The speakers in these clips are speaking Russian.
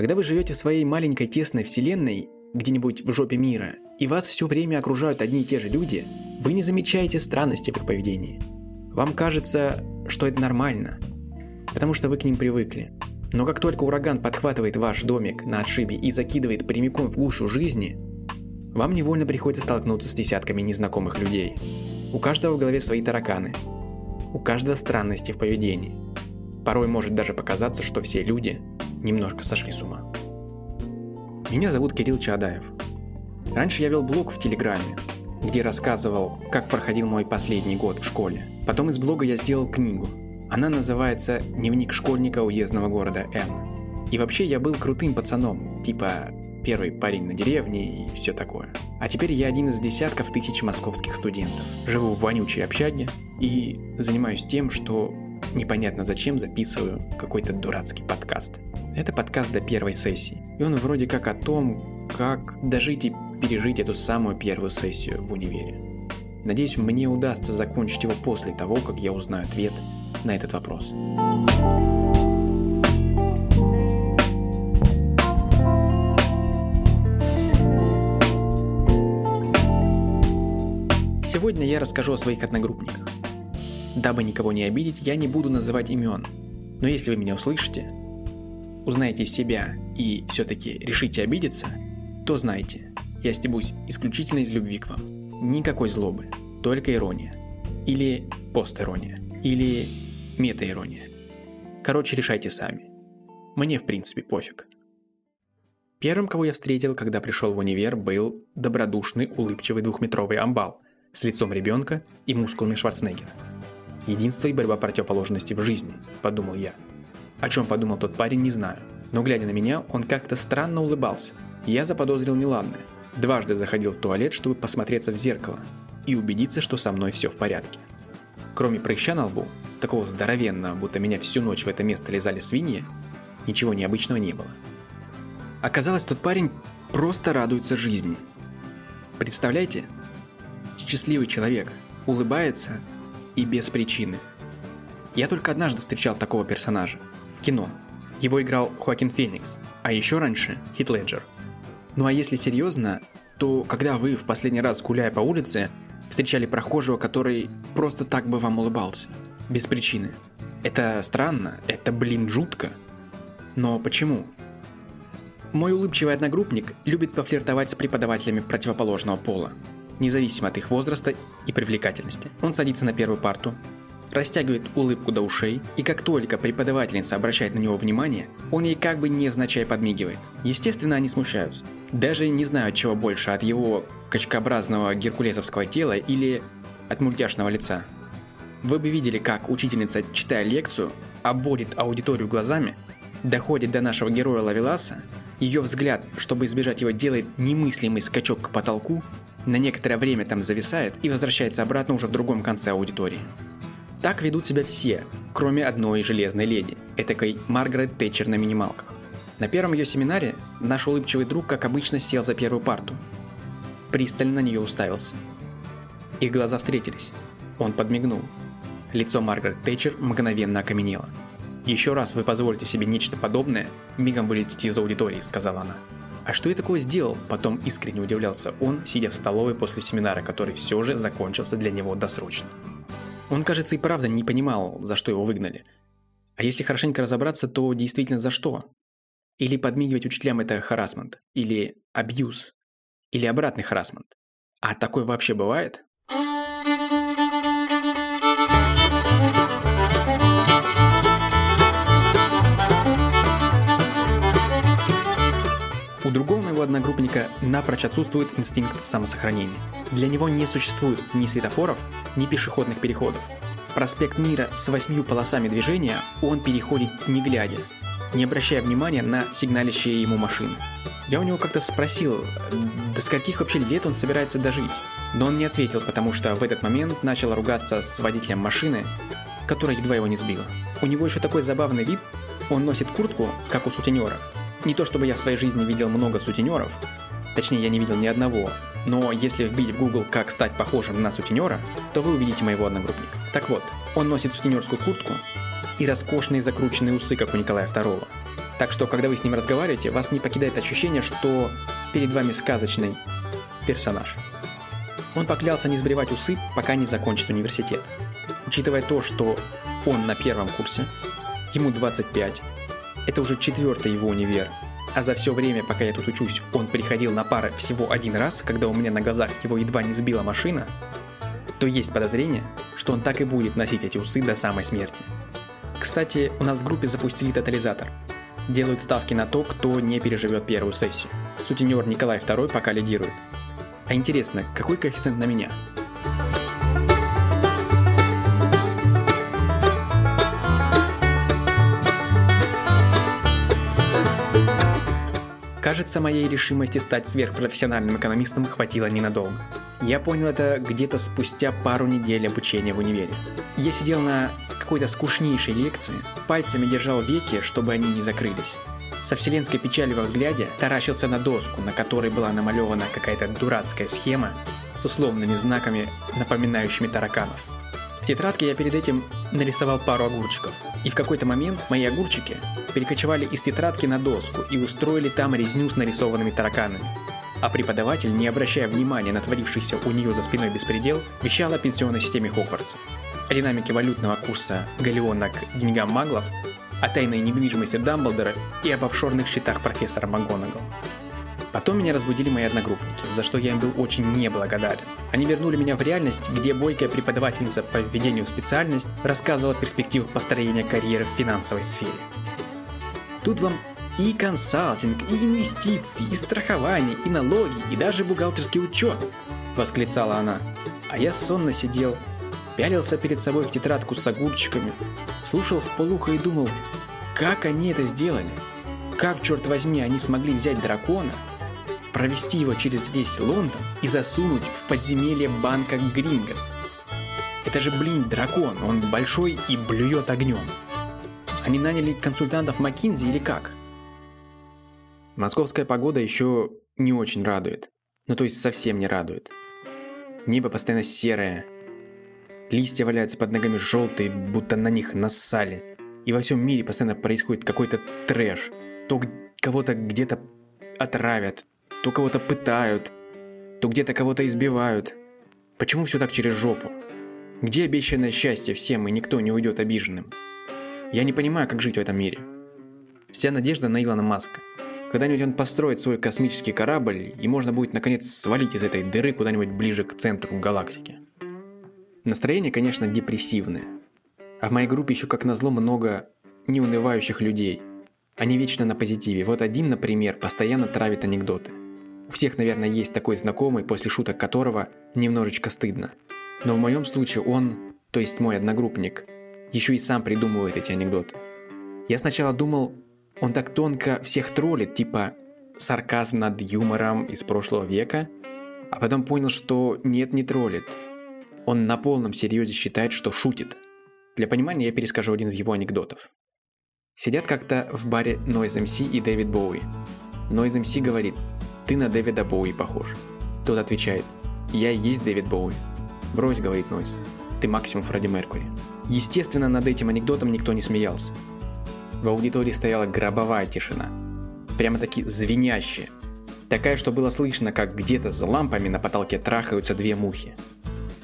Когда вы живете в своей маленькой тесной вселенной, где-нибудь в жопе мира, и вас все время окружают одни и те же люди, вы не замечаете странности в их поведении. Вам кажется, что это нормально, потому что вы к ним привыкли. Но как только ураган подхватывает ваш домик на отшибе и закидывает прямиком в гушу жизни, вам невольно приходится столкнуться с десятками незнакомых людей. У каждого в голове свои тараканы. У каждого странности в поведении. Порой может даже показаться, что все люди немножко сошли с ума. Меня зовут Кирилл Чадаев. Раньше я вел блог в Телеграме, где рассказывал, как проходил мой последний год в школе. Потом из блога я сделал книгу. Она называется «Дневник школьника уездного города М». И вообще я был крутым пацаном, типа первый парень на деревне и все такое. А теперь я один из десятков тысяч московских студентов. Живу в вонючей общаге и занимаюсь тем, что непонятно зачем записываю какой-то дурацкий подкаст. Это подкаст до первой сессии. И он вроде как о том, как дожить и пережить эту самую первую сессию в универе. Надеюсь, мне удастся закончить его после того, как я узнаю ответ на этот вопрос. Сегодня я расскажу о своих одногруппниках. Дабы никого не обидеть, я не буду называть имен. Но если вы меня услышите, узнаете себя и все-таки решите обидеться, то знайте, я стебусь исключительно из любви к вам. Никакой злобы, только ирония. Или постирония. Или метаирония. Короче, решайте сами. Мне в принципе пофиг. Первым, кого я встретил, когда пришел в универ, был добродушный, улыбчивый двухметровый амбал – с лицом ребенка и мускулами Шварценеггера. Единство и борьба противоположности в жизни, подумал я. О чем подумал тот парень, не знаю. Но глядя на меня, он как-то странно улыбался. Я заподозрил неладное. Дважды заходил в туалет, чтобы посмотреться в зеркало и убедиться, что со мной все в порядке. Кроме прыща на лбу, такого здоровенного, будто меня всю ночь в это место лизали свиньи, ничего необычного не было. Оказалось, тот парень просто радуется жизни. Представляете, счастливый человек, улыбается и без причины. Я только однажды встречал такого персонажа. Кино. Его играл Хоакин Феникс, а еще раньше Хит Леджер. Ну а если серьезно, то когда вы в последний раз, гуляя по улице, встречали прохожего, который просто так бы вам улыбался, без причины. Это странно, это, блин, жутко. Но почему? Мой улыбчивый одногруппник любит пофлиртовать с преподавателями противоположного пола независимо от их возраста и привлекательности. Он садится на первую парту, растягивает улыбку до ушей, и как только преподавательница обращает на него внимание, он ей как бы невзначай подмигивает. Естественно, они смущаются. Даже не знают, чего больше, от его качкообразного геркулесовского тела или от мультяшного лица. Вы бы видели, как учительница, читая лекцию, обводит аудиторию глазами, доходит до нашего героя Лавеласа, ее взгляд, чтобы избежать его, делает немыслимый скачок к потолку, на некоторое время там зависает и возвращается обратно уже в другом конце аудитории. Так ведут себя все, кроме одной железной леди, этакой Маргарет Тэтчер на минималках. На первом ее семинаре наш улыбчивый друг, как обычно, сел за первую парту. Пристально на нее уставился. Их глаза встретились. Он подмигнул. Лицо Маргарет Тэтчер мгновенно окаменело. «Еще раз вы позволите себе нечто подобное, мигом вылетите из аудитории», — сказала она. А что я такое сделал? Потом искренне удивлялся он, сидя в столовой после семинара, который все же закончился для него досрочно. Он, кажется, и правда не понимал, за что его выгнали. А если хорошенько разобраться, то действительно за что? Или подмигивать учителям это харасмент, или абьюз, или обратный харасмент. А такое вообще бывает? У другого моего одногруппника напрочь отсутствует инстинкт самосохранения. Для него не существует ни светофоров, ни пешеходных переходов. Проспект Мира с восьмью полосами движения он переходит не глядя, не обращая внимания на сигналящие ему машины. Я у него как-то спросил, до скольких вообще лет он собирается дожить. Но он не ответил, потому что в этот момент начал ругаться с водителем машины, которая едва его не сбила. У него еще такой забавный вид, он носит куртку, как у сутенера, не то чтобы я в своей жизни видел много сутенеров, точнее я не видел ни одного, но если вбить в Google «как стать похожим на сутенера», то вы увидите моего одногруппника. Так вот, он носит сутенерскую куртку и роскошные закрученные усы, как у Николая II. Так что, когда вы с ним разговариваете, вас не покидает ощущение, что перед вами сказочный персонаж. Он поклялся не сбривать усы, пока не закончит университет. Учитывая то, что он на первом курсе, ему 25, это уже четвертый его универ, а за все время, пока я тут учусь, он приходил на пары всего один раз, когда у меня на глазах его едва не сбила машина, то есть подозрение, что он так и будет носить эти усы до самой смерти. Кстати, у нас в группе запустили тотализатор. Делают ставки на то, кто не переживет первую сессию. Сутенер Николай II пока лидирует. А интересно, какой коэффициент на меня? Кажется, моей решимости стать сверхпрофессиональным экономистом хватило ненадолго. Я понял это где-то спустя пару недель обучения в универе. Я сидел на какой-то скучнейшей лекции, пальцами держал веки, чтобы они не закрылись. Со вселенской печалью во взгляде таращился на доску, на которой была намалевана какая-то дурацкая схема с условными знаками, напоминающими тараканов. В тетрадке я перед этим нарисовал пару огурчиков. И в какой-то момент мои огурчики перекочевали из тетрадки на доску и устроили там резню с нарисованными тараканами. А преподаватель, не обращая внимания на творившийся у нее за спиной беспредел, вещал о пенсионной системе Хогвартса, о динамике валютного курса Галеона к деньгам маглов, о тайной недвижимости Дамблдора и об офшорных счетах профессора МакГонагал. Потом меня разбудили мои одногруппники, за что я им был очень неблагодарен. Они вернули меня в реальность, где бойкая преподавательница по введению в специальность рассказывала о перспективах построения карьеры в финансовой сфере. Тут вам и консалтинг, и инвестиции, и страхование, и налоги, и даже бухгалтерский учет, восклицала она. А я сонно сидел, пялился перед собой в тетрадку с огурчиками, слушал в полухо и думал, как они это сделали? Как, черт возьми, они смогли взять дракона, провести его через весь Лондон и засунуть в подземелье банка Гринготс. Это же, блин, дракон, он большой и блюет огнем. Они наняли консультантов Маккинзи или как? Московская погода еще не очень радует. Ну то есть совсем не радует. Небо постоянно серое. Листья валяются под ногами желтые, будто на них нассали. И во всем мире постоянно происходит какой-то трэш. То кого-то где-то отравят, то кого-то пытают, то где-то кого-то избивают. Почему все так через жопу? Где обещанное счастье всем, и никто не уйдет обиженным? Я не понимаю, как жить в этом мире. Вся надежда на Илона Маска. Когда-нибудь он построит свой космический корабль, и можно будет наконец свалить из этой дыры куда-нибудь ближе к центру галактики. Настроение, конечно, депрессивное. А в моей группе еще как назло много неунывающих людей. Они вечно на позитиве. Вот один, например, постоянно травит анекдоты. У всех, наверное, есть такой знакомый, после шуток которого немножечко стыдно. Но в моем случае он, то есть мой одногруппник, еще и сам придумывает эти анекдоты. Я сначала думал, он так тонко всех троллит, типа сарказм над юмором из прошлого века, а потом понял, что нет, не троллит. Он на полном серьезе считает, что шутит. Для понимания я перескажу один из его анекдотов. Сидят как-то в баре Noise MC и Дэвид Боуи. Noise MC говорит, ты на Дэвида Боуи похож. Тот отвечает, я и есть Дэвид Боуи. Брось, говорит Нойс, ты максимум Фредди Меркури. Естественно, над этим анекдотом никто не смеялся. В аудитории стояла гробовая тишина. Прямо-таки звенящая. Такая, что было слышно, как где-то за лампами на потолке трахаются две мухи.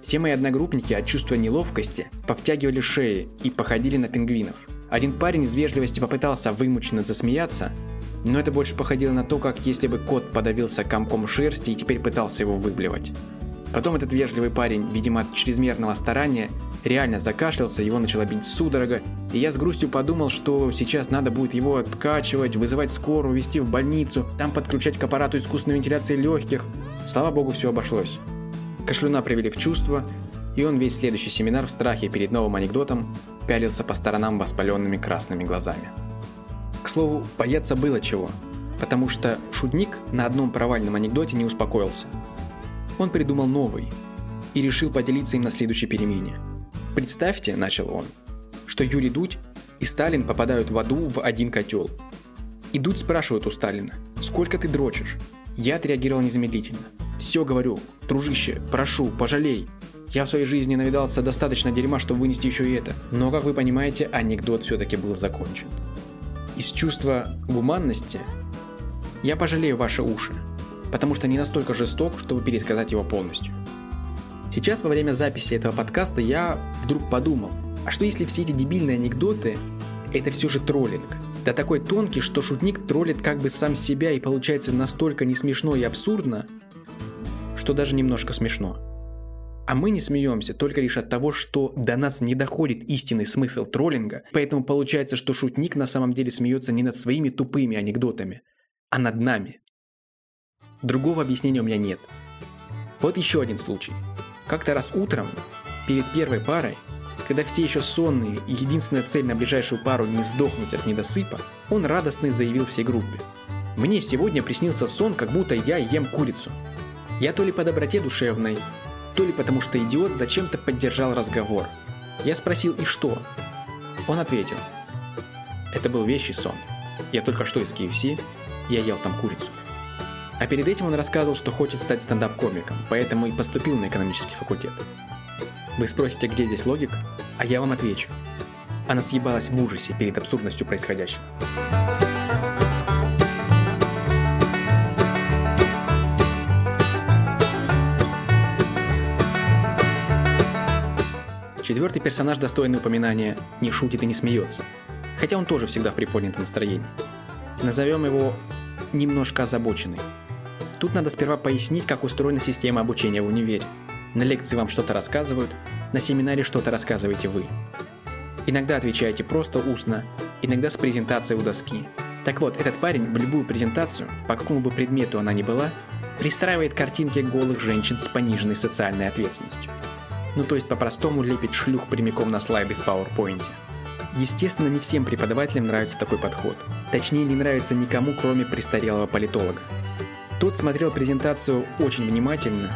Все мои одногруппники от чувства неловкости повтягивали шеи и походили на пингвинов. Один парень из вежливости попытался вымученно засмеяться, но это больше походило на то, как если бы кот подавился комком шерсти и теперь пытался его выблевать. Потом этот вежливый парень, видимо от чрезмерного старания, реально закашлялся, его начала бить судорога, и я с грустью подумал, что сейчас надо будет его откачивать, вызывать скорую, везти в больницу, там подключать к аппарату искусственной вентиляции легких. Слава богу, все обошлось. Кашлюна привели в чувство, и он весь следующий семинар в страхе перед новым анекдотом пялился по сторонам воспаленными красными глазами. К слову, бояться было чего, потому что шутник на одном провальном анекдоте не успокоился. Он придумал новый и решил поделиться им на следующей перемене. «Представьте», – начал он, – «что Юрий Дудь и Сталин попадают в аду в один котел. И Дудь спрашивает у Сталина, сколько ты дрочишь? Я отреагировал незамедлительно. Все говорю, дружище, прошу, пожалей. Я в своей жизни навидался достаточно дерьма, чтобы вынести еще и это. Но, как вы понимаете, анекдот все-таки был закончен. Из чувства гуманности я пожалею ваши уши, потому что не настолько жесток, чтобы пересказать его полностью. Сейчас во время записи этого подкаста я вдруг подумал, а что если все эти дебильные анекдоты – это все же троллинг? Да такой тонкий, что шутник троллит как бы сам себя и получается настолько не смешно и абсурдно, что даже немножко смешно. А мы не смеемся только лишь от того, что до нас не доходит истинный смысл троллинга, поэтому получается, что шутник на самом деле смеется не над своими тупыми анекдотами, а над нами. Другого объяснения у меня нет. Вот еще один случай – как-то раз утром, перед первой парой, когда все еще сонные и единственная цель на ближайшую пару не сдохнуть от недосыпа, он радостно заявил всей группе. «Мне сегодня приснился сон, как будто я ем курицу. Я то ли по доброте душевной, то ли потому что идиот зачем-то поддержал разговор. Я спросил «и что?». Он ответил «Это был вещий сон. Я только что из KFC, я ел там курицу». А перед этим он рассказывал, что хочет стать стендап-комиком, поэтому и поступил на экономический факультет. Вы спросите, где здесь логика? А я вам отвечу. Она съебалась в ужасе перед абсурдностью происходящего. Четвертый персонаж, достойный упоминания, не шутит и не смеется, хотя он тоже всегда в приподнятом настроении. Назовем его немножко озабоченный. Тут надо сперва пояснить, как устроена система обучения в универе. На лекции вам что-то рассказывают, на семинаре что-то рассказываете вы. Иногда отвечаете просто устно, иногда с презентацией у доски. Так вот, этот парень в любую презентацию, по какому бы предмету она ни была, пристраивает картинки голых женщин с пониженной социальной ответственностью. Ну то есть по-простому лепит шлюх прямиком на слайды в PowerPoint. Естественно, не всем преподавателям нравится такой подход. Точнее, не нравится никому, кроме престарелого политолога. Тот смотрел презентацию очень внимательно,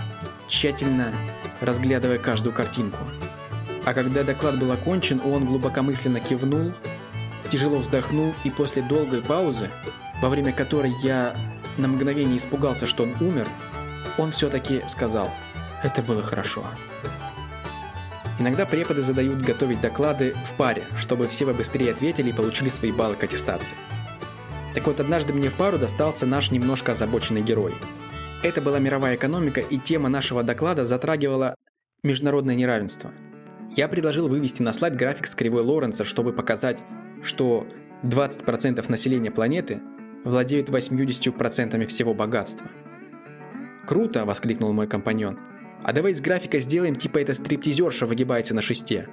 тщательно разглядывая каждую картинку. А когда доклад был окончен, он глубокомысленно кивнул, тяжело вздохнул и после долгой паузы, во время которой я на мгновение испугался, что он умер, он все-таки сказал «Это было хорошо». Иногда преподы задают готовить доклады в паре, чтобы все побыстрее ответили и получили свои баллы к аттестации. Так вот, однажды мне в пару достался наш немножко озабоченный герой. Это была мировая экономика, и тема нашего доклада затрагивала международное неравенство. Я предложил вывести на слайд график с кривой Лоренца, чтобы показать, что 20% населения планеты владеют 80% всего богатства. «Круто!» – воскликнул мой компаньон. «А давай из графика сделаем, типа эта стриптизерша выгибается на шесте».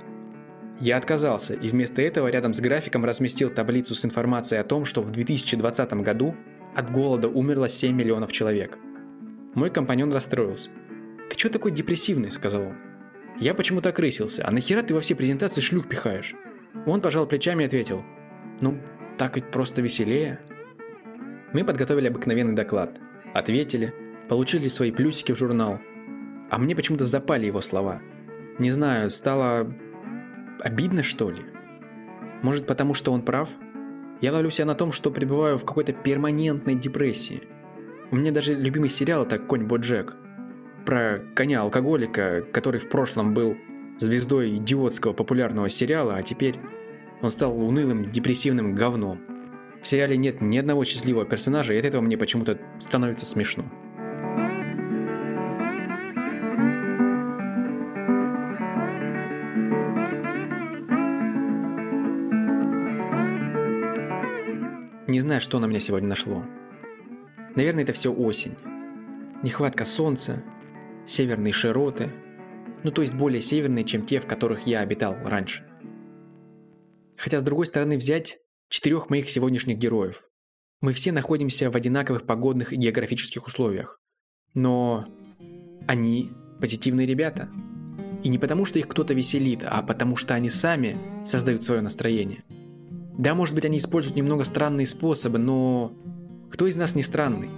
Я отказался и вместо этого рядом с графиком разместил таблицу с информацией о том, что в 2020 году от голода умерло 7 миллионов человек. Мой компаньон расстроился. «Ты чё такой депрессивный?» – сказал он. Я почему-то окрысился. «А нахера ты во все презентации шлюх пихаешь?» Он пожал плечами и ответил. «Ну, так ведь просто веселее». Мы подготовили обыкновенный доклад. Ответили, получили свои плюсики в журнал. А мне почему-то запали его слова. Не знаю, стало Обидно, что ли? Может, потому что он прав? Я ловлю себя на том, что пребываю в какой-то перманентной депрессии. У меня даже любимый сериал это «Конь Боджек». Про коня-алкоголика, который в прошлом был звездой идиотского популярного сериала, а теперь он стал унылым, депрессивным говном. В сериале нет ни одного счастливого персонажа, и от этого мне почему-то становится смешно. Знаю, что на меня сегодня нашло. Наверное, это все осень. Нехватка солнца, северные широты, ну то есть более северные, чем те, в которых я обитал раньше. Хотя с другой стороны взять четырех моих сегодняшних героев. Мы все находимся в одинаковых погодных и географических условиях. Но они позитивные ребята. И не потому, что их кто-то веселит, а потому что они сами создают свое настроение – да, может быть, они используют немного странные способы, но кто из нас не странный?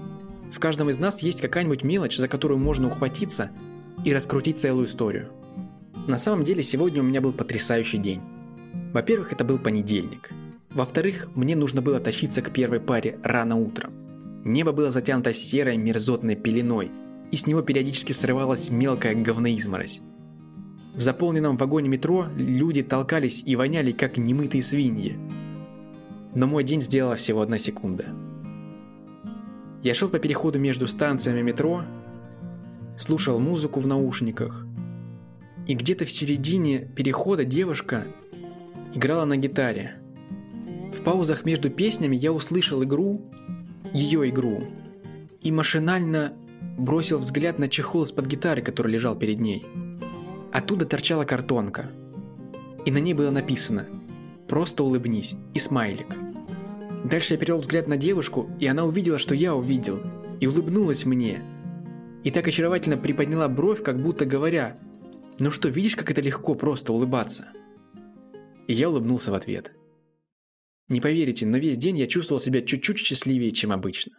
В каждом из нас есть какая-нибудь мелочь, за которую можно ухватиться и раскрутить целую историю. На самом деле, сегодня у меня был потрясающий день. Во-первых, это был понедельник. Во-вторых, мне нужно было тащиться к первой паре рано утром. Небо было затянуто серой мерзотной пеленой, и с него периодически срывалась мелкая говноизморозь. В заполненном вагоне метро люди толкались и воняли, как немытые свиньи. Но мой день сделала всего одна секунда. Я шел по переходу между станциями метро, слушал музыку в наушниках, и где-то в середине перехода девушка играла на гитаре. В паузах между песнями я услышал игру, ее игру, и машинально бросил взгляд на чехол из-под гитары, который лежал перед ней. Оттуда торчала картонка. И на ней было написано «Просто улыбнись» и смайлик. Дальше я перевел взгляд на девушку, и она увидела, что я увидел, и улыбнулась мне. И так очаровательно приподняла бровь, как будто говоря «Ну что, видишь, как это легко просто улыбаться?» И я улыбнулся в ответ. Не поверите, но весь день я чувствовал себя чуть-чуть счастливее, чем обычно.